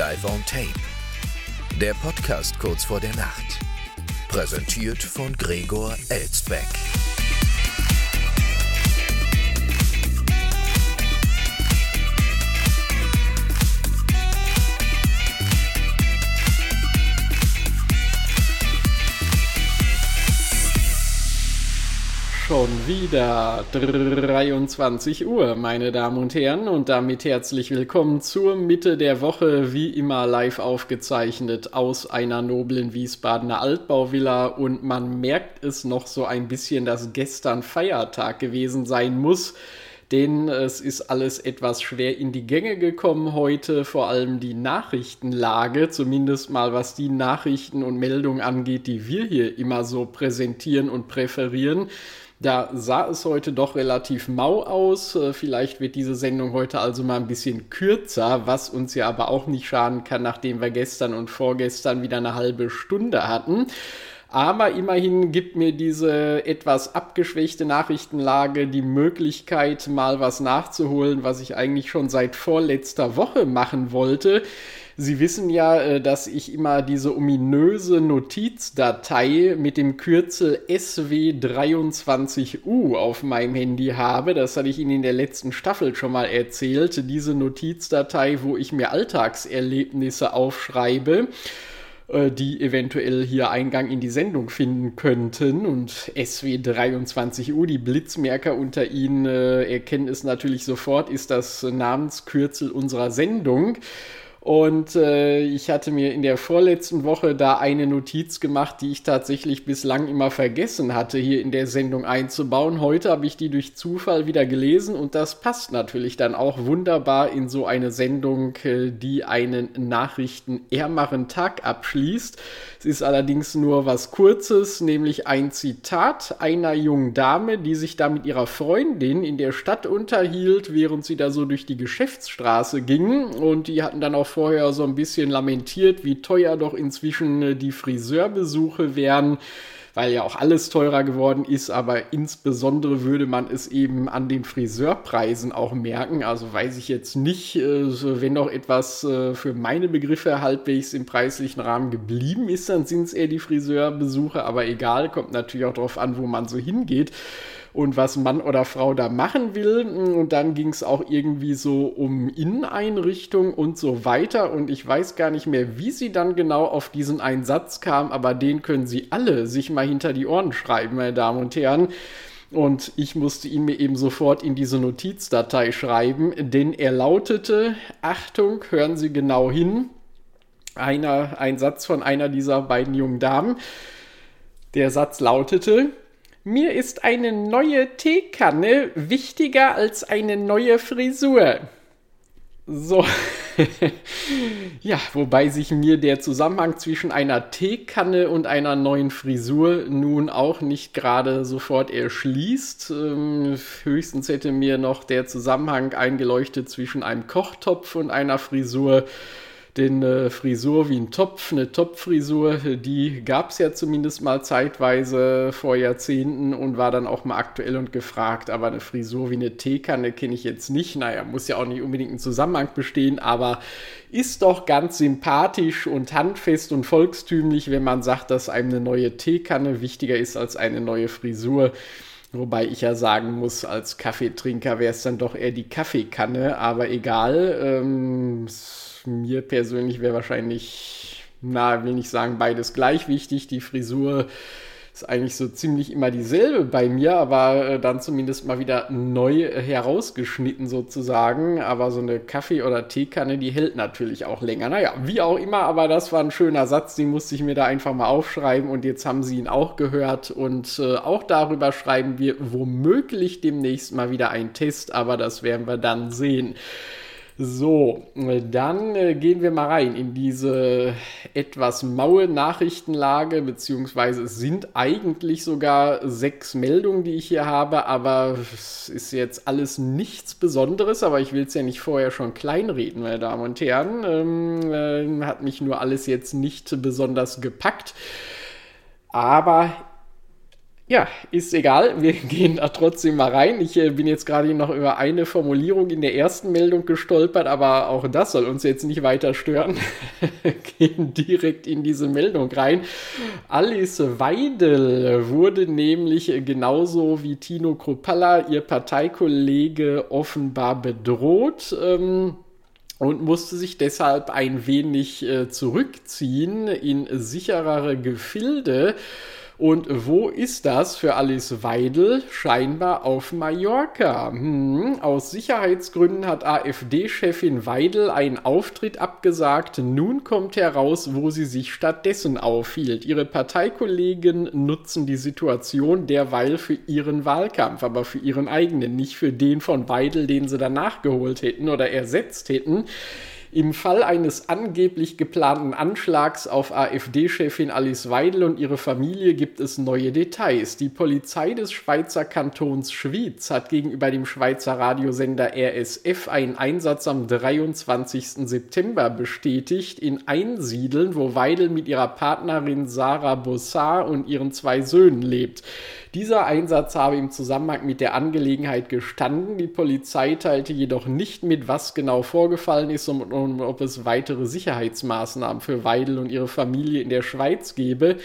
Live on Tape. Der Podcast kurz vor der Nacht. Präsentiert von Gregor Elstbeck. Schon wieder 23 Uhr, meine Damen und Herren, und damit herzlich willkommen zur Mitte der Woche, wie immer live aufgezeichnet aus einer noblen Wiesbadener Altbauvilla. Und man merkt es noch so ein bisschen, dass gestern Feiertag gewesen sein muss denn es ist alles etwas schwer in die Gänge gekommen heute, vor allem die Nachrichtenlage, zumindest mal was die Nachrichten und Meldungen angeht, die wir hier immer so präsentieren und präferieren. Da sah es heute doch relativ mau aus. Äh, vielleicht wird diese Sendung heute also mal ein bisschen kürzer, was uns ja aber auch nicht schaden kann, nachdem wir gestern und vorgestern wieder eine halbe Stunde hatten. Aber immerhin gibt mir diese etwas abgeschwächte Nachrichtenlage die Möglichkeit, mal was nachzuholen, was ich eigentlich schon seit vorletzter Woche machen wollte. Sie wissen ja, äh, dass ich immer diese ominöse Notizdatei mit dem Kürzel SW23U auf meinem Handy habe. Das hatte ich Ihnen in der letzten Staffel schon mal erzählt. Diese Notizdatei, wo ich mir Alltagserlebnisse aufschreibe äh, die eventuell hier Eingang in die Sendung finden könnten. Und SW23U, die Blitzmerker unter Ihnen äh, erkennen es natürlich sofort, ist das Namenskürzel unserer Sendung. Und äh, ich hatte mir in der vorletzten Woche da eine Notiz gemacht, die ich tatsächlich bislang immer vergessen hatte, hier in der Sendung einzubauen. Heute habe ich die durch Zufall wieder gelesen und das passt natürlich dann auch wunderbar in so eine Sendung, äh, die einen nachrichtenärmeren Tag abschließt. Es ist allerdings nur was Kurzes, nämlich ein Zitat einer jungen Dame, die sich da mit ihrer Freundin in der Stadt unterhielt, während sie da so durch die Geschäftsstraße gingen. Und die hatten dann auch vorher so ein bisschen lamentiert, wie teuer doch inzwischen äh, die Friseurbesuche wären weil ja auch alles teurer geworden ist, aber insbesondere würde man es eben an den Friseurpreisen auch merken. Also weiß ich jetzt nicht, äh, wenn noch etwas äh, für meine Begriffe halbwegs im preislichen Rahmen geblieben ist, dann sind es eher die Friseurbesuche, aber egal, kommt natürlich auch darauf an, wo man so hingeht und was Mann oder Frau da machen will. Und dann ging es auch irgendwie so um Inneneinrichtung und so weiter. Und ich weiß gar nicht mehr, wie sie dann genau auf diesen einen Satz kam, aber den können Sie alle sich mal hinter die Ohren schreiben, meine Damen und Herren. Und ich musste ihn mir eben sofort in diese Notizdatei schreiben, denn er lautete, Achtung, hören Sie genau hin, einer, ein Satz von einer dieser beiden jungen Damen. Der Satz lautete, mir ist eine neue Teekanne wichtiger als eine neue Frisur. So. ja, wobei sich mir der Zusammenhang zwischen einer Teekanne und einer neuen Frisur nun auch nicht gerade sofort erschließt. Ähm, höchstens hätte mir noch der Zusammenhang eingeleuchtet zwischen einem Kochtopf und einer Frisur denn äh, Frisur wie ein Topf, eine Topfrisur, die gab es ja zumindest mal zeitweise vor Jahrzehnten und war dann auch mal aktuell und gefragt. Aber eine Frisur wie eine Teekanne kenne ich jetzt nicht. Naja, muss ja auch nicht unbedingt ein Zusammenhang bestehen, aber ist doch ganz sympathisch und handfest und volkstümlich, wenn man sagt, dass einem eine neue Teekanne wichtiger ist als eine neue Frisur. Wobei ich ja sagen muss, als Kaffeetrinker wäre es dann doch eher die Kaffeekanne, aber egal. Ähm, mir persönlich wäre wahrscheinlich, na, will nicht sagen, beides gleich wichtig. Die Frisur ist eigentlich so ziemlich immer dieselbe bei mir, aber äh, dann zumindest mal wieder neu herausgeschnitten sozusagen. Aber so eine Kaffee- oder Teekanne, die hält natürlich auch länger. Naja, wie auch immer, aber das war ein schöner Satz, den musste ich mir da einfach mal aufschreiben und jetzt haben Sie ihn auch gehört und äh, auch darüber schreiben wir womöglich demnächst mal wieder einen Test, aber das werden wir dann sehen. So, dann äh, gehen wir mal rein in diese etwas maue Nachrichtenlage, beziehungsweise es sind eigentlich sogar sechs Meldungen, die ich hier habe, aber es ist jetzt alles nichts Besonderes, aber ich will es ja nicht vorher schon kleinreden, meine Damen und Herren. Ähm, äh, hat mich nur alles jetzt nicht besonders gepackt. Aber Ja, ist egal. Wir gehen da trotzdem mal rein. Ich äh, bin jetzt gerade noch über eine Formulierung in der ersten Meldung gestolpert, aber auch das soll uns jetzt nicht weiter stören. gehen direkt in diese Meldung rein. Alice Weidel wurde nämlich genauso wie Tino Kropalla, ihr Parteikollege, offenbar bedroht. Ähm, und musste sich deshalb ein wenig äh, zurückziehen in sicherere Gefilde. Und wo ist das für Alice Weidel? Scheinbar auf Mallorca. Hm. Aus Sicherheitsgründen hat AfD-Chefin Weidel einen Auftritt abgesagt. Nun kommt heraus, wo sie sich stattdessen aufhielt. Ihre Parteikollegen nutzen die Situation derweil für ihren Wahlkampf, aber für ihren eigenen, nicht für den von Weidel, den sie danach geholt hätten oder ersetzt hätten. Im Fall eines angeblich geplanten Anschlags auf AfD-Chefin Alice Weidel und ihre Familie gibt es neue Details. Die Polizei des Schweizer Kantons Schwyz hat gegenüber dem Schweizer Radiosender RSF einen Einsatz am 23. September bestätigt in Einsiedeln, wo Weidel mit ihrer Partnerin Sarah Bossard und ihren zwei Söhnen lebt. Dieser Einsatz habe im Zusammenhang mit der Angelegenheit gestanden. Die Polizei teilte jedoch nicht mit, was genau vorgefallen ist und, und ob es weitere Sicherheitsmaßnahmen für Weidel und ihre Familie in der Schweiz gebe.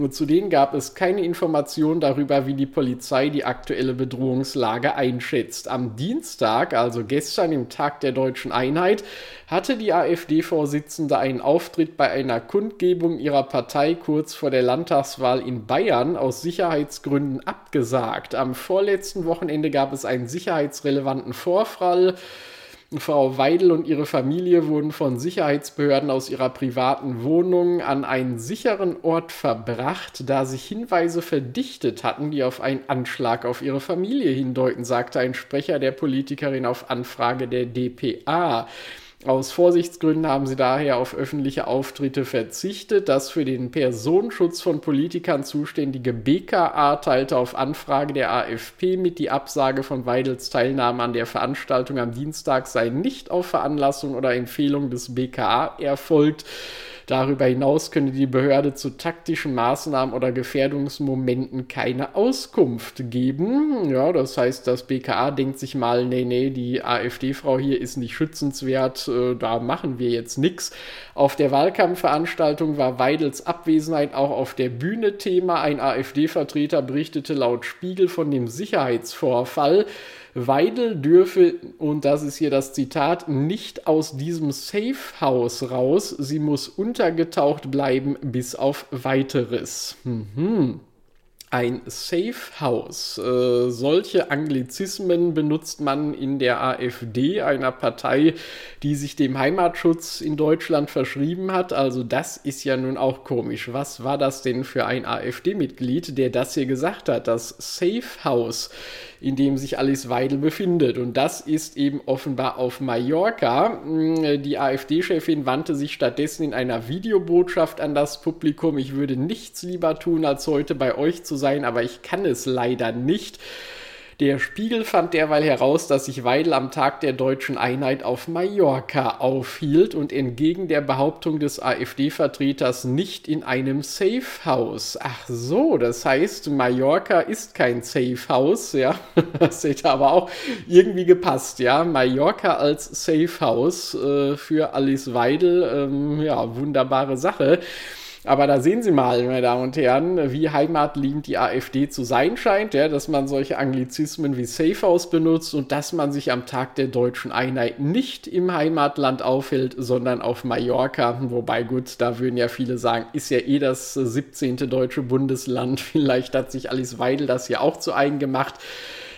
Und zudem gab es keine Information darüber, wie die Polizei die aktuelle Bedrohungslage einschätzt. Am Dienstag, also gestern, im Tag der deutschen Einheit, hatte die AfD-Vorsitzende einen Auftritt bei einer Kundgebung ihrer Partei kurz vor der Landtagswahl in Bayern aus Sicherheitsgründen abgesagt. Am vorletzten Wochenende gab es einen sicherheitsrelevanten Vorfall. Frau Weidel und ihre Familie wurden von Sicherheitsbehörden aus ihrer privaten Wohnung an einen sicheren Ort verbracht, da sich Hinweise verdichtet hatten, die auf einen Anschlag auf ihre Familie hindeuten, sagte ein Sprecher der Politikerin auf Anfrage der DPA. Aus Vorsichtsgründen haben sie daher auf öffentliche Auftritte verzichtet. Das für den Personenschutz von Politikern zuständige BKA teilte auf Anfrage der AfP mit, die Absage von Weidels Teilnahme an der Veranstaltung am Dienstag sei nicht auf Veranlassung oder Empfehlung des BKA erfolgt. Darüber hinaus könne die Behörde zu taktischen Maßnahmen oder Gefährdungsmomenten keine Auskunft geben. Ja, das heißt, das BKA denkt sich mal, nee, nee, die AfD-Frau hier ist nicht schützenswert, äh, da machen wir jetzt nichts. Auf der Wahlkampfveranstaltung war Weidels Abwesenheit auch auf der Bühne Thema. Ein AfD-Vertreter berichtete laut Spiegel von dem Sicherheitsvorfall. Weidel dürfe, und das ist hier das Zitat, nicht aus diesem Safe House raus. Sie muss untergetaucht bleiben bis auf weiteres. Mhm ein Safe House. Äh, solche Anglizismen benutzt man in der AfD, einer Partei, die sich dem Heimatschutz in Deutschland verschrieben hat. Also das ist ja nun auch komisch. Was war das denn für ein AfD-Mitglied, der das hier gesagt hat? Das Safe House, in dem sich Alice Weidel befindet. Und das ist eben offenbar auf Mallorca. Hm, die AfD-Chefin wandte sich stattdessen in einer Videobotschaft an das Publikum. Ich würde nichts lieber tun, als heute bei euch zu sein, aber ich kann es leider nicht. Der Spiegel fand derweil heraus, dass sich Weidel am Tag der deutschen Einheit auf Mallorca aufhielt und entgegen der Behauptung des AfD-Vertreters nicht in einem Safe House. Ach so, das heißt, Mallorca ist kein Safe House, ja. Das hätte aber auch irgendwie gepasst, ja. Mallorca als Safe House äh, für Alice Weidel, ähm, ja, wunderbare Sache. Aber da sehen Sie mal, meine Damen und Herren, wie heimatliebend die AfD zu sein scheint, ja, dass man solche Anglizismen wie Safe House benutzt und dass man sich am Tag der deutschen Einheit nicht im Heimatland aufhält, sondern auf Mallorca. Wobei, gut, da würden ja viele sagen, ist ja eh das 17. deutsche Bundesland. Vielleicht hat sich Alice Weidel das hier auch zu eigen gemacht.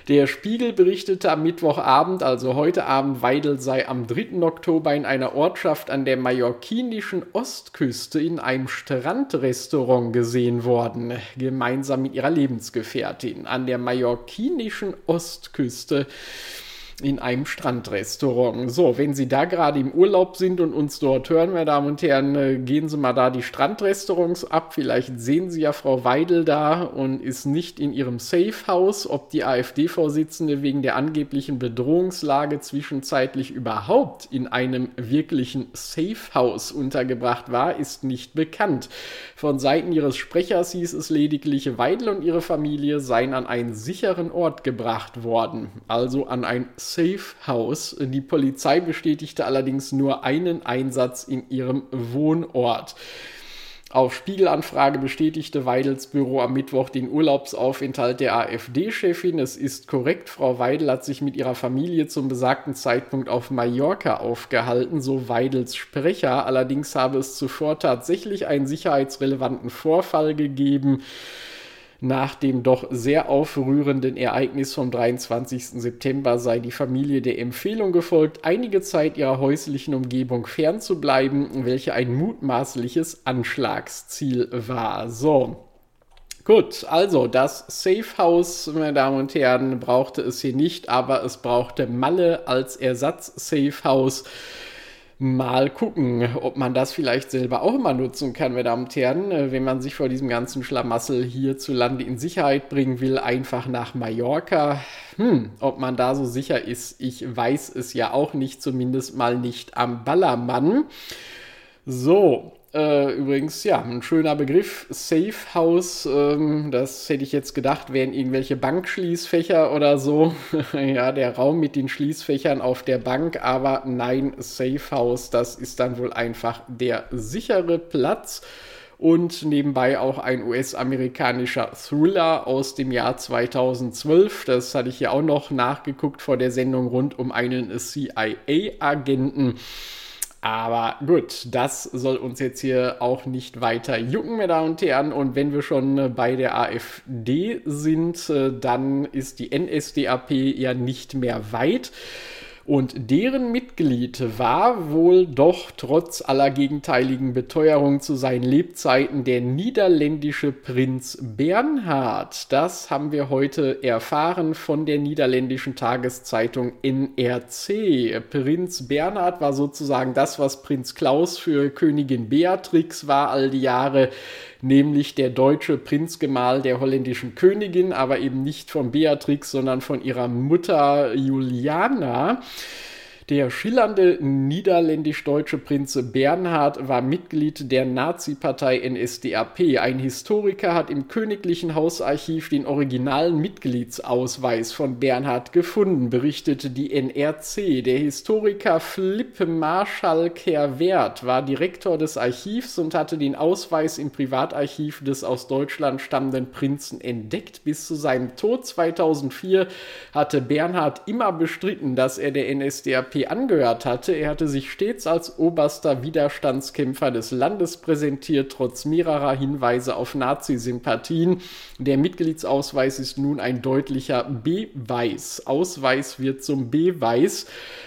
Der Spiegel berichtete am Mittwochabend, also heute Abend, Weidel sei am 3. Oktober in einer Ortschaft an der mallorquinischen Ostküste in einem Strandrestaurant gesehen worden, gemeinsam mit ihrer Lebensgefährtin. An der mallorquinischen Ostküste in einem Strandrestaurant. So, wenn Sie da gerade im Urlaub sind und uns dort hören, meine Damen und Herren, äh, gehen Sie mal da die Strandrestaurants ab. Vielleicht sehen Sie ja Frau Weidel da und ist nicht in ihrem Safehouse. Ob die AfD-Vorsitzende wegen der angeblichen Bedrohungslage zwischenzeitlich überhaupt in einem wirklichen Safehouse untergebracht war, ist nicht bekannt. Von Seiten ihres Sprechers hieß es lediglich, Weidel und ihre Familie seien an einen sicheren Ort gebracht worden, also an ein Safe House. Die Polizei bestätigte allerdings nur einen Einsatz in ihrem Wohnort. Auf Spiegelanfrage bestätigte Weidels Büro am Mittwoch den Urlaubsaufenthalt der AfD-Chefin. Es ist korrekt, Frau Weidel hat sich mit ihrer Familie zum besagten Zeitpunkt auf Mallorca aufgehalten, so Weidels Sprecher. Allerdings habe es zuvor tatsächlich einen sicherheitsrelevanten Vorfall gegeben nach dem doch sehr aufrührenden Ereignis vom 23. September sei die Familie der Empfehlung gefolgt, einige Zeit ihrer häuslichen Umgebung fernzubleiben, welche ein mutmaßliches Anschlagsziel war. So. Gut, also das Safe House, meine Damen und Herren, brauchte es hier nicht, aber es brauchte Malle als Ersatz Safe House. Mal gucken, ob man das vielleicht selber auch immer nutzen kann, meine Damen und Herren, äh, wenn man sich vor diesem ganzen Schlamassel hierzulande in Sicherheit bringen will, einfach nach Mallorca. Hm, ob man da so sicher ist, ich weiß es ja auch nicht, zumindest mal nicht am Ballermann. So, äh, übrigens, ja, ein schöner Begriff, Safe House, ähm, das hätte ich jetzt gedacht, wären irgendwelche Bankschließfächer oder so. ja, der Raum mit den Schließfächern auf der Bank, aber nein, Safe House, das ist dann wohl einfach der sichere Platz und nebenbei auch ein US-amerikanischer Thriller aus dem Jahr 2012. Das hatte ich ja auch noch nachgeguckt vor der Sendung rund um einen CIA-Agenten. Aber gut, das soll uns jetzt hier auch nicht weiter jucken, meine Damen und Herren. Und wenn wir schon bei der AfD sind, äh, dann ist die NSDAP ja nicht mehr weit. Und deren Mitglied war wohl doch trotz aller gegenteiligen Beteuerungen zu seinen Lebzeiten der niederländische Prinz Bernhard. Das haben wir heute erfahren von der niederländischen Tageszeitung NRC. Prinz Bernhard war sozusagen das, was Prinz Klaus für Königin Beatrix war all die Jahre nämlich der deutsche Prinzgemahl der holländischen Königin, aber eben nicht von Beatrix, sondern von ihrer Mutter Juliana. Der schillernde niederländisch-deutsche Prinz Bernhard war Mitglied der Nazi-Partei NSDAP. Ein Historiker hat im Königlichen Hausarchiv den originalen Mitgliedsausweis von Bernhard gefunden, berichtete die NRC. Der Historiker Philipp Marschall Kerwert war Direktor des Archivs und hatte den Ausweis im Privatarchiv des aus Deutschland stammenden Prinzen entdeckt. Bis zu seinem Tod 2004 hatte Bernhard immer bestritten, dass er der NSDAP FDP angehört hatte. Er hatte sich stets als oberster Widerstandskämpfer des Landes präsentiert, trotz mehrerer Hinweise auf Nazi-Sympathien. Der Mitgliedsausweis ist nun ein deutlicher Beweis. Ausweis wird zum Beweis.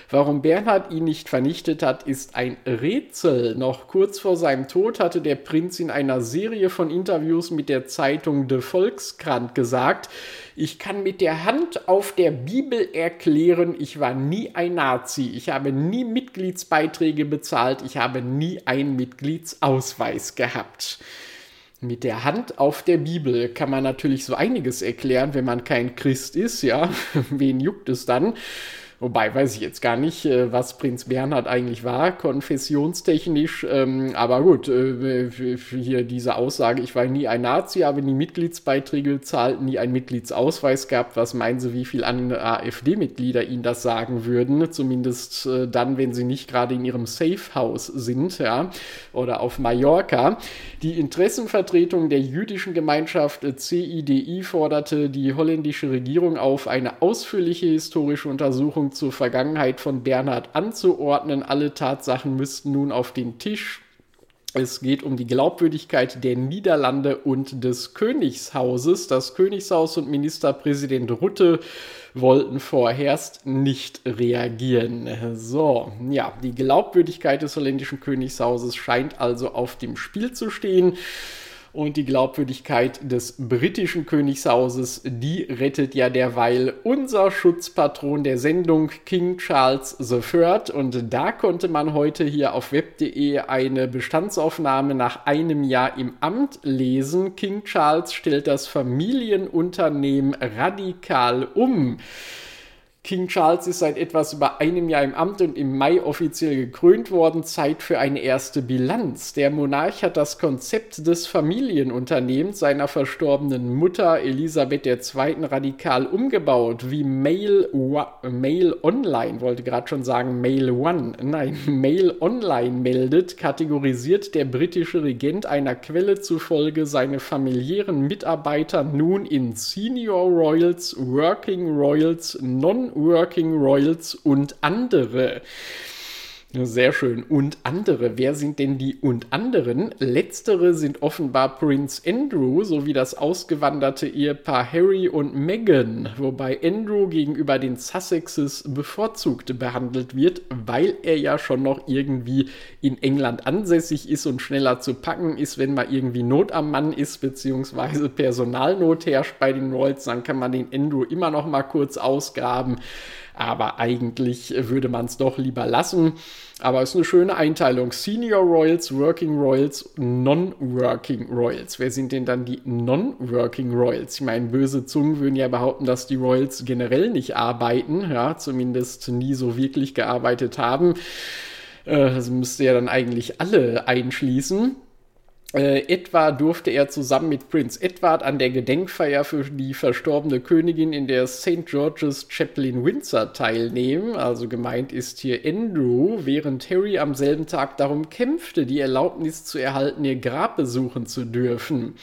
Warum Bernhard ihn nicht vernichtet hat, ist ein Rätsel. Noch kurz vor seinem Tod hatte der Prinz in einer Serie von Interviews mit der Zeitung De Volkskrant gesagt, ich kann mit der Hand auf der Bibel erklären, ich war nie ein Nazi, ich habe nie Mitgliedsbeiträge bezahlt, ich habe nie einen Mitgliedsausweis gehabt. Mit der Hand auf der Bibel kann man natürlich so einiges erklären, wenn man kein Christ ist, ja. Wen juckt es dann? Wobei weiß ich jetzt gar nicht, äh, was Prinz Bernhard eigentlich war, konfessionstechnisch. Ähm, aber gut, äh, hier diese Aussage, ich war nie ein Nazi, habe nie Mitgliedsbeiträge gezahlt, nie einen Mitgliedsausweis gehabt. Was meinen Sie, wie viele andere AfD-Mitglieder Ihnen das sagen würden? Zumindest äh, dann, wenn sie nicht gerade in ihrem Safe-House sind, ja, oder auf Mallorca. Die Interessenvertretung der jüdischen Gemeinschaft CIDI forderte die holländische Regierung auf, eine ausführliche historische Untersuchung Untersuchung zur Vergangenheit von Bernhard anzuordnen. Alle Tatsachen müssten nun auf den Tisch. Es geht um die Glaubwürdigkeit der Niederlande und des Königshauses. Das Königshaus und Ministerpräsident Rutte wollten vorerst nicht reagieren. So, ja, die Glaubwürdigkeit des holländischen Königshauses scheint also auf dem Spiel zu stehen. Und die Glaubwürdigkeit des britischen Königshauses, die rettet ja derweil unser Schutzpatron der Sendung, King Charles III. Und da konnte man heute hier auf web.de eine Bestandsaufnahme nach einem Jahr im Amt lesen. King Charles stellt das Familienunternehmen radikal um. King Charles ist seit etwas über einem Jahr im Amt und im Mai offiziell gekrönt worden. Zeit für eine erste Bilanz. Der Monarch hat das Konzept des Familienunternehmens seiner verstorbenen Mutter Elisabeth II. radikal umgebaut, wie Mail, Mail Online, wollte gerade schon sagen Mail One, nein, Mail Online meldet, kategorisiert der britische Regent einer Quelle zufolge seine familiären Mitarbeiter nun in Senior Royals, Working Royals, Non Working Royals und andere. Sehr schön. Und andere. Wer sind denn die und anderen? Letztere sind offenbar Prince Andrew sowie das ausgewanderte Ehepaar Harry und Meghan, wobei Andrew gegenüber den Sussexes bevorzugt behandelt wird, weil er ja schon noch irgendwie in England ansässig ist und schneller zu packen ist, wenn mal irgendwie Not am Mann ist, beziehungsweise Personalnot herrscht bei den Royals, dann kann man den Andrew immer noch mal kurz ausgraben aber eigentlich würde man es doch lieber lassen. Aber es ist eine schöne Einteilung. Senior Royals, Working Royals, Non-Working Royals. Wer sind denn dann die Non-Working Royals? Ich meine, böse Zungen würden ja behaupten, dass die Royals generell nicht arbeiten, ja, zumindest nie so wirklich gearbeitet haben. Äh, das müsste ja dann eigentlich alle einschließen. Äh, etwa durfte er zusammen mit Prinz Edward an der Gedenkfeier für die verstorbene Königin in der St. George's Chapel in Windsor teilnehmen. Also gemeint ist hier Andrew, während Harry am selben Tag darum kämpfte, die Erlaubnis zu erhalten, ihr Grab besuchen zu dürfen.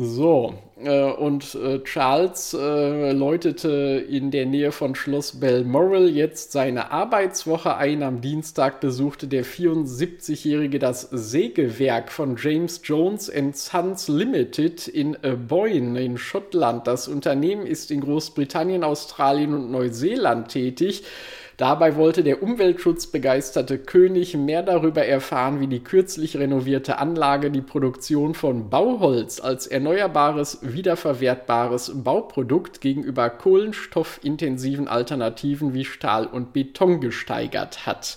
So, äh, und äh, Charles äh, läutete in der Nähe von Schloss Balmoral jetzt seine Arbeitswoche ein. Am Dienstag besuchte der 74-Jährige das Sägewerk von James Jones Sons Limited in Boyne in Schottland. Das Unternehmen ist in Großbritannien, Australien und Neuseeland tätig. Dabei wollte der umweltschutzbegeisterte König mehr darüber erfahren, wie die kürzlich renovierte Anlage die Produktion von Bauholz als erneuerbares, wiederverwertbares Bauprodukt gegenüber kohlenstoffintensiven Alternativen wie Stahl und Beton gesteigert hat.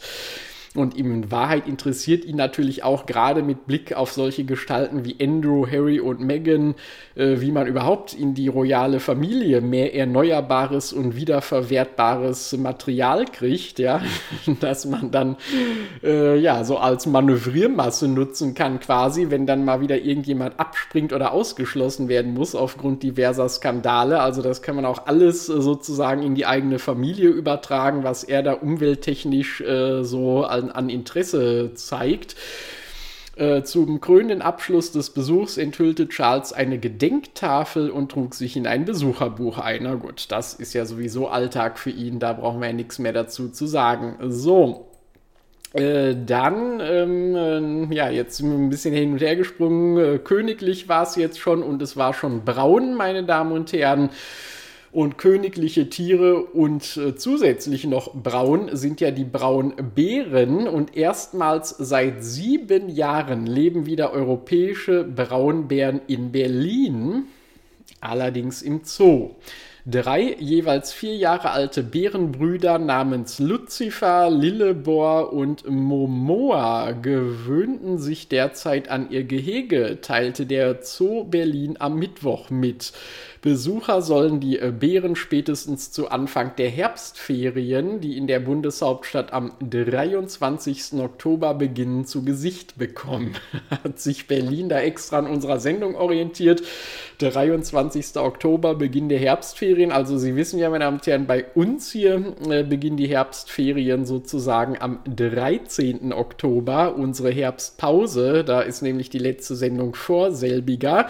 Und in Wahrheit interessiert ihn natürlich auch gerade mit Blick auf solche Gestalten wie Andrew, Harry und Meghan, äh, wie man überhaupt in die royale Familie mehr erneuerbares und wiederverwertbares Material kriegt, ja, dass man dann äh, ja so als Manövriermasse nutzen kann, quasi, wenn dann mal wieder irgendjemand abspringt oder ausgeschlossen werden muss aufgrund diverser Skandale. Also das kann man auch alles äh, sozusagen in die eigene Familie übertragen, was er da umwelttechnisch äh, so als an, an Interesse zeigt. Äh, zum krönenden Abschluss des Besuchs enthüllte Charles eine Gedenktafel und trug sich in ein Besucherbuch ein. Na gut, das ist ja sowieso Alltag für ihn, da brauchen wir ja nichts mehr dazu zu sagen. So. Äh, dann, ähm, äh, ja, jetzt sind wir ein bisschen hin und her gesprungen. Äh, königlich war es jetzt schon und es war schon braun, meine Damen und Herren. Und königliche Tiere und äh, zusätzlich noch braun sind ja die Braunbären. Und erstmals seit sieben Jahren leben wieder europäische Braunbären in Berlin, allerdings im Zoo. Drei jeweils vier Jahre alte Bärenbrüder namens Lucifer, Lillebor und Momoa gewöhnten sich derzeit an ihr Gehege, teilte der Zoo Berlin am Mittwoch mit. Besucher sollen die äh, Bären spätestens zu Anfang der Herbstferien, die in der Bundeshauptstadt am 23. Oktober beginnen, zu Gesicht bekommen. Hat sich Berlin da extra an unserer Sendung orientiert. 23. Oktober, Beginn der Herbstferien. Also Sie wissen ja, meine Damen und Herren, bei uns hier äh, beginnen die Herbstferien sozusagen am 13. Oktober. Unsere Herbstpause, da ist nämlich die letzte Sendung vor selbiger.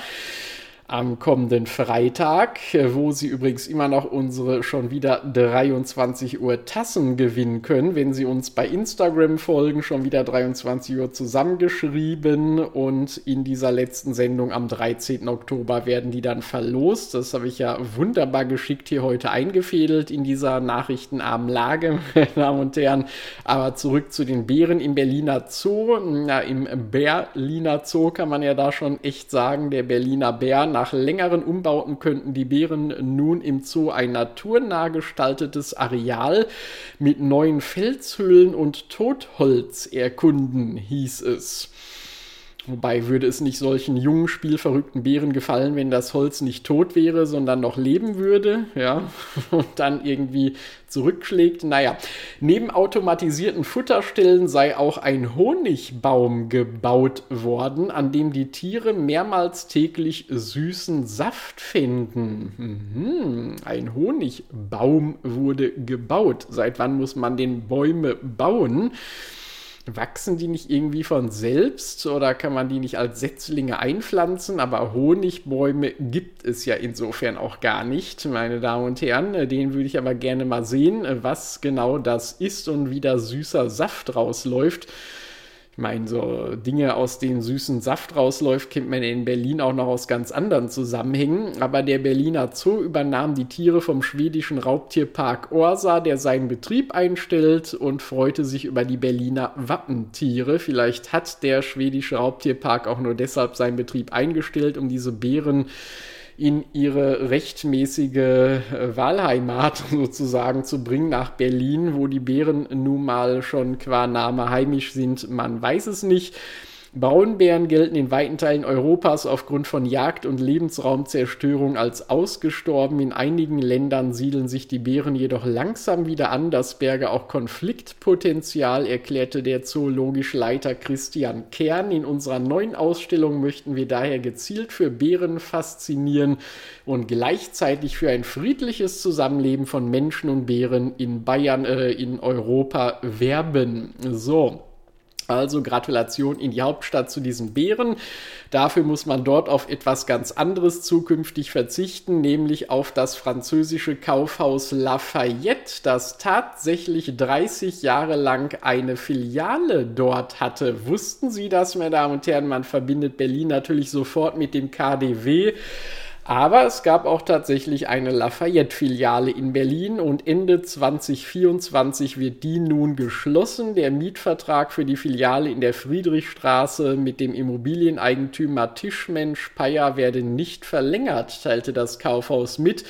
Am kommenden Freitag, wo Sie übrigens immer noch unsere schon wieder 23 Uhr Tassen gewinnen können, wenn Sie uns bei Instagram folgen, schon wieder 23 Uhr zusammengeschrieben und in dieser letzten Sendung am 13. Oktober werden die dann verlost. Das habe ich ja wunderbar geschickt hier heute eingefädelt in dieser nachrichtenarmen Lage, meine Damen und Herren. Aber zurück zu den Bären im Berliner Zoo. Na, im Berliner Zoo kann man ja da schon echt sagen, der Berliner Bär nach längeren Umbauten könnten die Bären nun im Zoo ein naturnah gestaltetes Areal mit neuen Felshöhlen und Totholz erkunden, hieß es. Wobei würde es nicht solchen jungen, spielverrückten Bären gefallen, wenn das Holz nicht tot wäre, sondern noch leben würde, ja, und dann irgendwie zurückschlägt. Naja, neben automatisierten Futterstellen sei auch ein Honigbaum gebaut worden, an dem die Tiere mehrmals täglich süßen Saft finden. Mhm, ein Honigbaum wurde gebaut. Seit wann muss man den Bäume bauen? Wachsen die nicht irgendwie von selbst oder kann man die nicht als Setzlinge einpflanzen? Aber Honigbäume gibt es ja insofern auch gar nicht, meine Damen und Herren. Den würde ich aber gerne mal sehen, was genau das ist und wie da süßer Saft rausläuft. Meine, so Dinge, aus denen süßen Saft rausläuft, kennt man in Berlin auch noch aus ganz anderen Zusammenhängen. Aber der Berliner Zoo übernahm die Tiere vom schwedischen Raubtierpark Orsa, der seinen Betrieb einstellt und freute sich über die Berliner Wappentiere. Vielleicht hat der schwedische Raubtierpark auch nur deshalb seinen Betrieb eingestellt, um diese Bären in ihre rechtmäßige äh, Wahlheimat sozusagen zu bringen, nach Berlin, wo die Bären nun mal schon qua Name heimisch sind. Man weiß es nicht. Braunbären gelten in weiten Teilen Europas aufgrund von Jagd und Lebensraumzerstörung als ausgestorben. In einigen Ländern siedeln sich die Bären jedoch langsam wieder an. Das berge auch Konfliktpotenzial, erklärte der zoologische Leiter Christian Kern. In unserer neuen Ausstellung möchten wir daher gezielt für Bären faszinieren und gleichzeitig für ein friedliches Zusammenleben von Menschen und Bären in Bayern, äh, in Europa werben. So. Also Gratulation in die Hauptstadt zu diesen Bären. Dafür muss man dort auf etwas ganz anderes zukünftig verzichten, nämlich auf das französische Kaufhaus Lafayette, das tatsächlich 30 Jahre lang eine Filiale dort hatte. Wussten Sie das, meine Damen und Herren? Man verbindet Berlin natürlich sofort mit dem KDW. Aber es gab auch tatsächlich eine Lafayette-Filiale in Berlin und Ende 2024 wird die nun geschlossen. Der Mietvertrag für die Filiale in der Friedrichstraße mit dem Immobilieneigentümer Tischmensch Peyer werde nicht verlängert, teilte das Kaufhaus mit.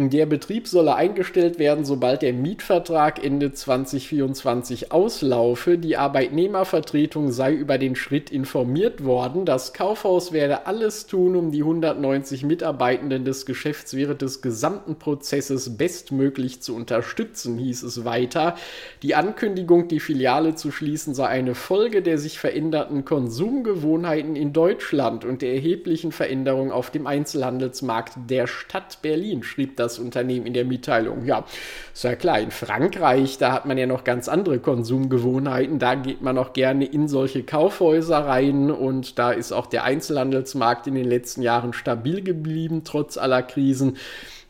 Der Betrieb solle eingestellt werden, sobald der Mietvertrag Ende 2024 auslaufe. Die Arbeitnehmervertretung sei über den Schritt informiert worden. Das Kaufhaus werde alles tun, um die 190 Mitarbeitenden des Geschäfts während des gesamten Prozesses bestmöglich zu unterstützen, hieß es weiter. Die Ankündigung, die Filiale zu schließen, sei eine Folge der sich veränderten Konsumgewohnheiten in Deutschland und der erheblichen Veränderung auf dem Einzelhandelsmarkt der Stadt Berlin, schrieb das das Unternehmen in der Mitteilung. Ja, ist ja klar, in Frankreich, da hat man ja noch ganz andere Konsumgewohnheiten. Da geht man auch gerne in solche Kaufhäuser rein und da ist auch der Einzelhandelsmarkt in den letzten Jahren stabil geblieben, trotz aller Krisen.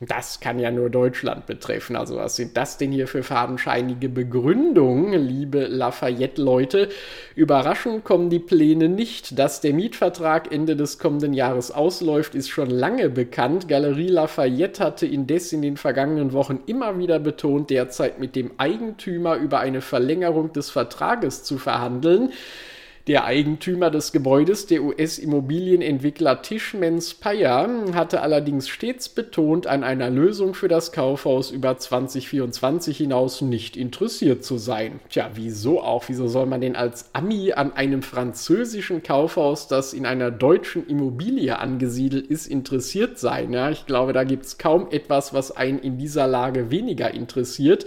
Das kann ja nur Deutschland betreffen. Also was sind das denn hier für fadenscheinige Begründungen, liebe Lafayette-Leute? Überraschend kommen die Pläne nicht. Dass der Mietvertrag Ende des kommenden Jahres ausläuft, ist schon lange bekannt. Galerie Lafayette hatte indes in den vergangenen Wochen immer wieder betont, derzeit mit dem Eigentümer über eine Verlängerung des Vertrages zu verhandeln. Der Eigentümer des Gebäudes, der US-Immobilienentwickler Tishman Speyer, hatte allerdings stets betont, an einer Lösung für das Kaufhaus über 2024 hinaus nicht interessiert zu sein. Tja, wieso auch? Wieso soll man denn als Ami an einem französischen Kaufhaus, das in einer deutschen Immobilie angesiedelt ist, interessiert sein? Ja, ich glaube, da gibt es kaum etwas, was einen in dieser Lage weniger interessiert.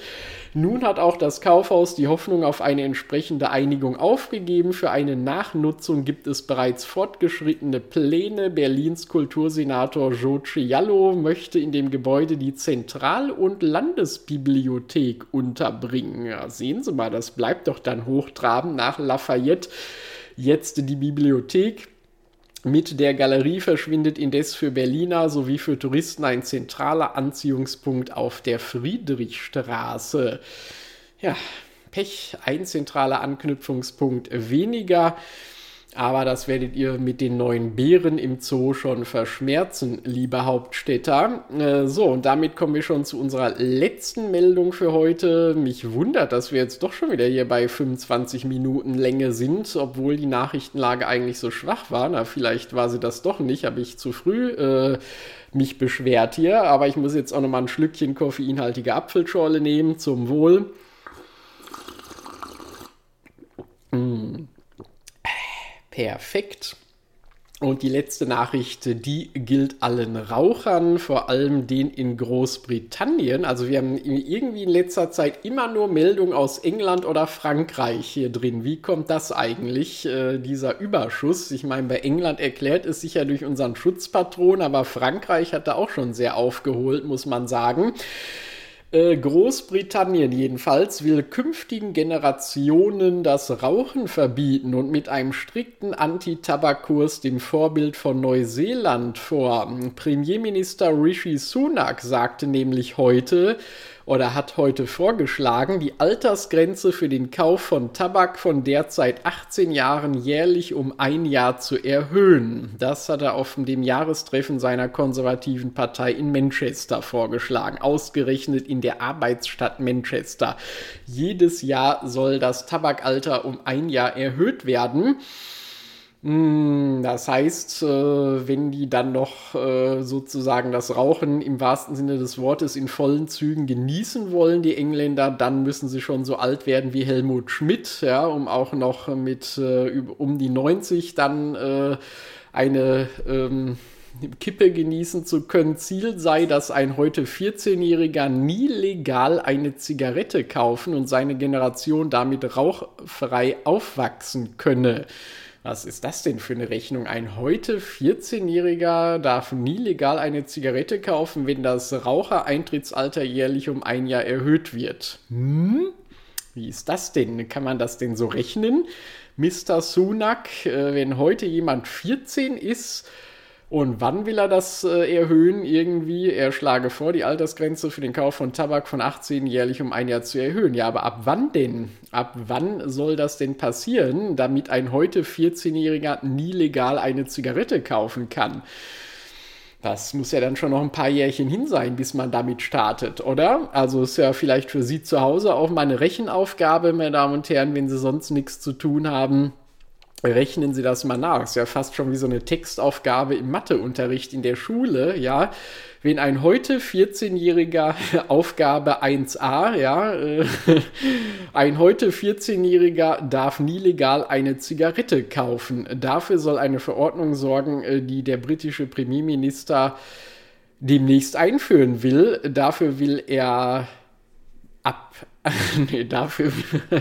Nun hat auch das Kaufhaus die Hoffnung auf eine entsprechende Einigung aufgegeben. Für eine Nachnutzung gibt es bereits fortgeschrittene Pläne. Berlins Kultursenator Joe Ciallo möchte in dem Gebäude die Zentral- und Landesbibliothek unterbringen. Ja, sehen Sie mal, das bleibt doch dann hochtrabend nach Lafayette. Jetzt die Bibliothek Mit der Galerie verschwindet indes für Berliner sowie für Touristen ein zentraler Anziehungspunkt auf der Friedrichstraße. Ja, Pech, ein zentraler Anknüpfungspunkt weniger. Aber das werdet ihr mit den neuen Bären im Zoo schon verschmerzen, liebe Hauptstädter. Äh, so, und damit kommen wir schon zu unserer letzten Meldung für heute. Mich wundert, dass wir jetzt doch schon wieder hier bei 25 Minuten Länge sind, obwohl die Nachrichtenlage eigentlich so schwach war. Na, vielleicht war sie das doch nicht, habe ich zu früh äh, mich beschwert hier. Aber ich muss jetzt auch nochmal ein Schlückchen koffeinhaltige Apfelschorle nehmen, zum Wohl. Mmh. Perfekt. Und die letzte Nachricht, die gilt allen Rauchern, vor allem den in Großbritannien. Also wir haben irgendwie in letzter Zeit immer nur Meldungen aus England oder Frankreich hier drin. Wie kommt das eigentlich, äh, dieser Überschuss? Ich meine, bei England erklärt es sich ja durch unseren Schutzpatron, aber Frankreich hat da auch schon sehr aufgeholt, muss man sagen. Äh, Großbritannien jedenfalls will künftigen Generationen das Rauchen verbieten und mit einem strikten Anti-Tabak-Kurs dem Vorbild von Neuseeland vor. Premierminister Rishi Sunak sagte nämlich heute, oder hat heute vorgeschlagen, die Altersgrenze für den Kauf von Tabak von derzeit 18 Jahren jährlich um ein Jahr zu erhöhen. Das hat er auf dem Jahrestreffen seiner konservativen Partei in Manchester vorgeschlagen, ausgerechnet in der Arbeitsstadt Manchester. Jedes Jahr soll das Tabakalter um ein Jahr erhöht werden. Hm, das heißt, äh, wenn die dann noch äh, sozusagen das Rauchen im wahrsten Sinne des Wortes in vollen Zügen genießen wollen, die Engländer, dann müssen sie schon so alt werden wie Helmut Schmidt, ja, um auch noch mit äh, um die 90 dann eine ähm, Kippe genießen zu können. Ziel sei, dass ein heute 14-Jähriger nie legal eine Zigarette kaufen und seine Generation damit rauchfrei aufwachsen könne. Was ist das denn für eine Rechnung? Ein heute 14-Jähriger darf nie legal eine Zigarette kaufen, wenn das Rauchereintrittsalter jährlich um ein Jahr erhöht wird. Hm? Wie ist das denn? Kann man das denn so rechnen? Mr. Sunak, äh, wenn heute jemand 14 ist, und wann will er das äh, erhöhen? Irgendwie, er schlage vor, die Altersgrenze für den Kauf von Tabak von 18 jährlich um ein Jahr zu erhöhen. Ja, aber ab wann denn? Ab wann soll das denn passieren, damit ein heute 14-Jähriger nie legal eine Zigarette kaufen kann? Das muss ja dann schon noch ein paar Jährchen hin sein, bis man damit startet, oder? Also ist ja vielleicht für Sie zu Hause auch mal eine Rechenaufgabe, meine Damen und Herren, wenn Sie sonst nichts zu tun haben Rechnen Sie das mal nach. Ist ja fast schon wie so eine Textaufgabe im Matheunterricht in der Schule, ja. Wenn ein heute 14-jähriger Aufgabe 1a, ja, äh, ein heute 14-jähriger darf nie legal eine Zigarette kaufen. Dafür soll eine Verordnung sorgen, äh, die der britische Premierminister demnächst einführen will. Dafür will er ab nee, dafür,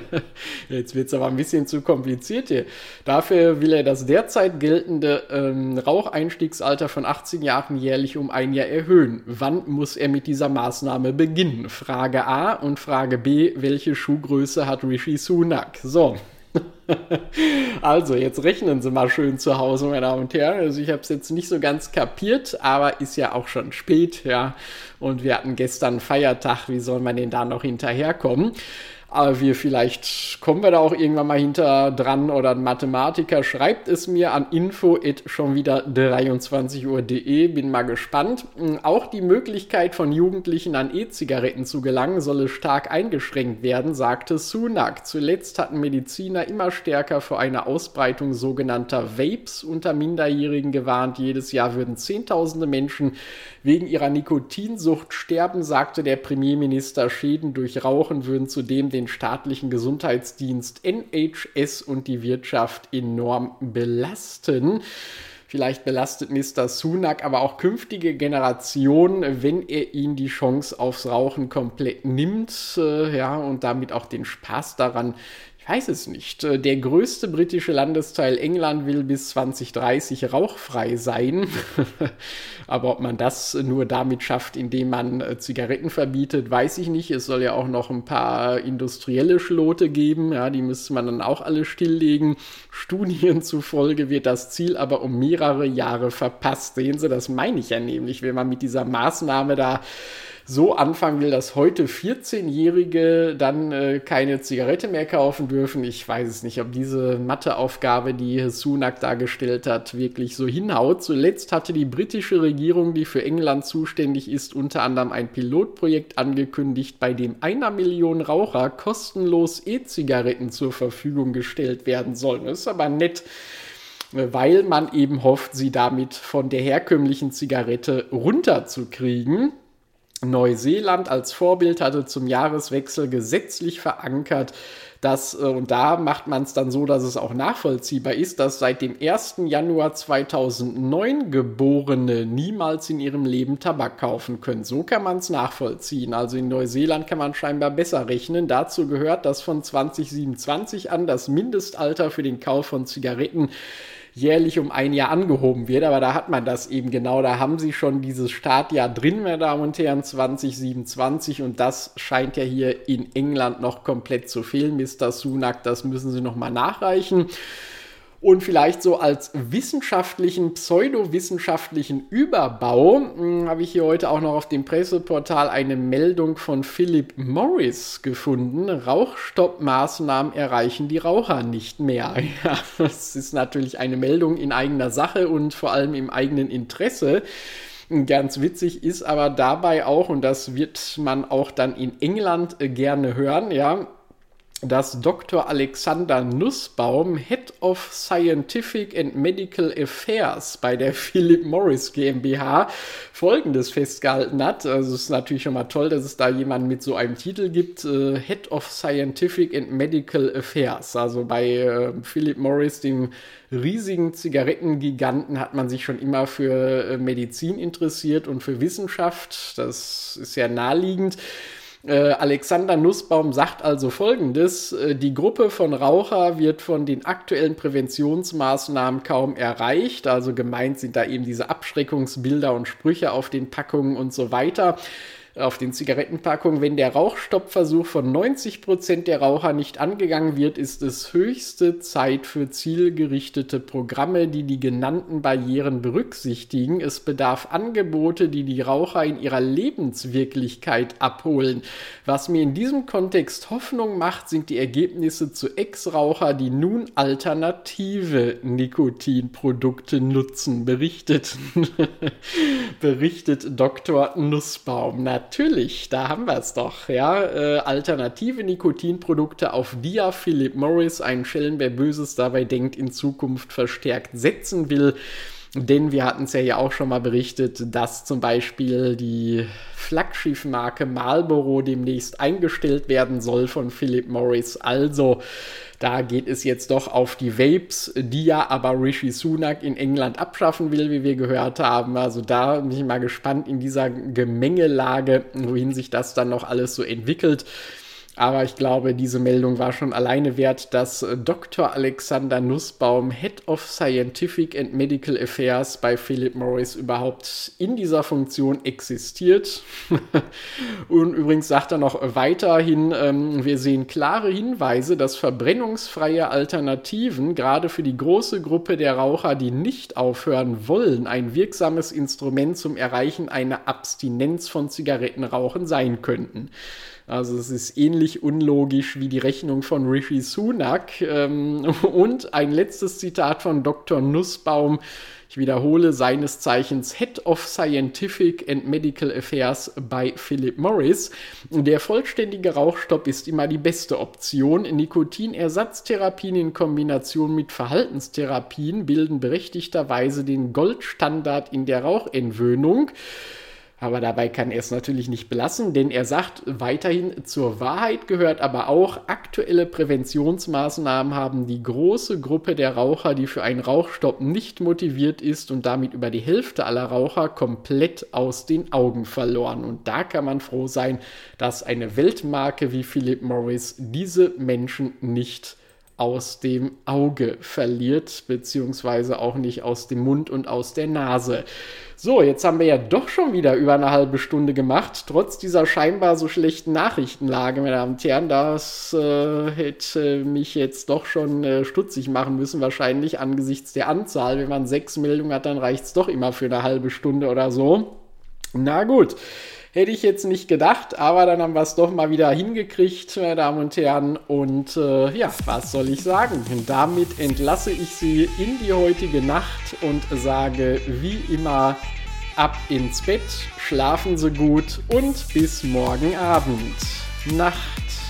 jetzt wird es aber ein bisschen zu kompliziert hier. Dafür will er das derzeit geltende ähm, Raucheinstiegsalter von 18 Jahren jährlich um ein Jahr erhöhen. Wann muss er mit dieser Maßnahme beginnen? Frage A und Frage B, welche Schuhgröße hat Rishi Sunak? So, also, jetzt rechnen Sie mal schön zu Hause, meine Damen und Herren. Also, ich habe es jetzt nicht so ganz kapiert, aber ist ja auch schon spät, ja. Und wir hatten gestern Feiertag. Wie soll man denn da noch hinterherkommen? Aber wir vielleicht kommen wir da auch irgendwann mal hinter dran oder ein Mathematiker schreibt es mir an info schon wieder 23 Uhr.de. Bin mal gespannt. Hm, auch die Möglichkeit von Jugendlichen an E-Zigaretten zu gelangen solle stark eingeschränkt werden, sagte Sunak. Zuletzt hatten Mediziner immer stärker vor einer Ausbreitung sogenannter Vapes unter Minderjährigen gewarnt. Jedes Jahr würden Zehntausende Menschen wegen ihrer Nikotinsucht sterben, sagte der Premierminister. Schäden durch Rauchen würden zudem den staatlichen Gesundheitsdienst NHS und die Wirtschaft enorm belasten. Vielleicht belastet Mr. Sunak aber auch künftige Generationen, wenn er ihnen die Chance aufs Rauchen komplett nimmt, äh, ja, und damit auch den Spaß daran weiß es nicht. Äh, der größte britische Landesteil England will bis 2030 rauchfrei sein. Aber ob man das nur damit schafft, indem man äh, Zigaretten verbietet, weiß ich nicht. Es soll ja auch noch ein paar industrielle Schlote geben. Ja, die müsste man dann auch alle stilllegen. Studien zufolge wird das Ziel aber um mehrere Jahre verpasst. Sehen Sie, das meine ich ja nämlich, wenn man mit dieser Maßnahme da so anfangen will, dass heute 14-Jährige dann äh, keine Zigarette mehr kaufen dürfen. Ich weiß es nicht, ob diese Matheaufgabe, die Sunak dargestellt hat, wirklich so hinhaut. Zuletzt hatte die britische Regierung, die für England zuständig ist, unter anderem ein Pilotprojekt angekündigt, bei dem einer Million Raucher kostenlos E-Zigaretten zur Verfügung gestellt werden sollen. Das ist aber nett weil man eben hofft, sie damit von der herkömmlichen Zigarette runterzukriegen. Neuseeland als Vorbild hatte zum Jahreswechsel gesetzlich verankert, dass, äh, und da macht man es dann so, dass es auch nachvollziehbar ist, dass seit dem 1. Januar 2009 Geborene niemals in ihrem Leben Tabak kaufen können. So kann man es nachvollziehen. Also in Neuseeland kann man scheinbar besser rechnen. Dazu gehört, dass von 2027 an das Mindestalter für den Kauf von Zigaretten jährlich um ein Jahr angehoben wird. Aber da hat man das eben genau. Da haben sie schon dieses Startjahr drin, meine Damen und Herren, 2027. Und das scheint ja hier in England noch komplett zu fehlen. Mr. Sunak, das müssen sie nochmal nachreichen. Und vielleicht so als wissenschaftlichen, pseudowissenschaftlichen Überbau hm, habe ich hier heute auch noch auf dem Presseportal eine Meldung von Philip Morris gefunden. Rauchstoppmaßnahmen erreichen die Raucher nicht mehr. Ja, das ist natürlich eine Meldung in eigener Sache und vor allem im eigenen Interesse. Ganz witzig ist aber dabei auch, und das wird man auch dann in England äh, gerne hören, ja, dass Dr. Alexander Nussbaum, Head of Scientific and Medical Affairs bei der Philip Morris GmbH, Folgendes festgehalten hat. Also es ist natürlich schon mal toll, dass es da jemanden mit so einem Titel gibt, äh, Head of Scientific and Medical Affairs. Also bei äh, Philip Morris, dem riesigen Zigarettengiganten, hat man sich schon immer für äh, Medizin interessiert und für Wissenschaft. Das ist ja naheliegend. Äh, Alexander Nussbaum sagt also folgendes: äh, Die Gruppe von Raucher wird von den aktuellen Präventionsmaßnahmen kaum erreicht. Also gemeint sind da eben diese Abschreckungsbilder und Sprüche auf den Packungen und so weiter auf den Zigarettenpackungen, wenn der Rauchstoppversuch von 90 Prozent der Raucher nicht angegangen wird, ist es höchste Zeit für zielgerichtete Programme, die die genannten Barrieren berücksichtigen. Es bedarf Angebote, die die Raucher in ihrer Lebenswirklichkeit abholen. Was mir in diesem Kontext Hoffnung macht, sind die Ergebnisse zu Ex-Raucher, die nun alternative Nikotinprodukte nutzen, berichtet, berichtet Dr. Nussbaum. Na, natürlich, da haben wir es doch. Ja, äh, alternative Nikotinprodukte, auf die ja Philip Morris, ein Schellen, wer Böses dabei denkt, in Zukunft verstärkt setzen will. Denn wir hatten es ja auch schon mal berichtet, dass zum Beispiel die Flaggschiffmarke Marlboro demnächst eingestellt werden soll von Philip Morris. Also da geht es jetzt doch auf die Vapes, die ja aber Rishi Sunak in England abschaffen will, wie wir gehört haben. Also da bin ich mal gespannt in dieser Gemengelage, wohin sich das dann noch alles so entwickelt. Aber ich glaube, diese Meldung war schon alleine wert, dass äh, Dr. Alexander Nussbaum, Head of Scientific and Medical Affairs bei Philip Morris, überhaupt in dieser Funktion existiert. Und übrigens sagt er noch weiterhin, ähm, wir sehen klare Hinweise, dass verbrennungsfreie Alternativen gerade für die große Gruppe der Raucher, die nicht aufhören wollen, ein wirksames Instrument zum Erreichen einer Abstinenz von Zigarettenrauchen sein könnten. Also es ist ähnlich unlogisch wie die Rechnung von Rishi Sunak. Ähm, und ein letztes Zitat von Dr. Nussbaum. Ich wiederhole, seines Zeichens Head of Scientific and Medical Affairs bei Philip Morris. Der vollständige Rauchstopp ist immer die beste Option. Nikotinersatztherapien in Kombination mit Verhaltenstherapien bilden berechtigterweise den Goldstandard in der Rauchentwöhnung. Aber dabei kann er es natürlich nicht belassen, denn er sagt weiterhin, zur Wahrheit gehört aber auch, aktuelle Präventionsmaßnahmen haben die große Gruppe der Raucher, die für einen Rauchstopp nicht motiviert ist und damit über die Hälfte aller Raucher komplett aus den Augen verloren. Und da kann man froh sein, dass eine Weltmarke wie Philip Morris diese Menschen nicht aus dem Auge verliert, beziehungsweise auch nicht aus dem Mund und aus der Nase. So, jetzt haben wir ja doch schon wieder über eine halbe Stunde gemacht, trotz dieser scheinbar so schlechten Nachrichtenlage, meine Damen und Herren. Das äh, hätte mich jetzt doch schon äh, stutzig machen müssen, wahrscheinlich angesichts der Anzahl. Wenn man sechs Meldungen hat, dann reicht es doch immer für eine halbe Stunde oder so. Na gut. Hätte ich jetzt nicht gedacht, aber dann haben wir es doch mal wieder hingekriegt, meine Damen und Herren. Und äh, ja, was soll ich sagen? Damit entlasse ich Sie in die heutige Nacht und sage wie immer ab ins Bett, schlafen Sie gut und bis morgen Abend. Nacht.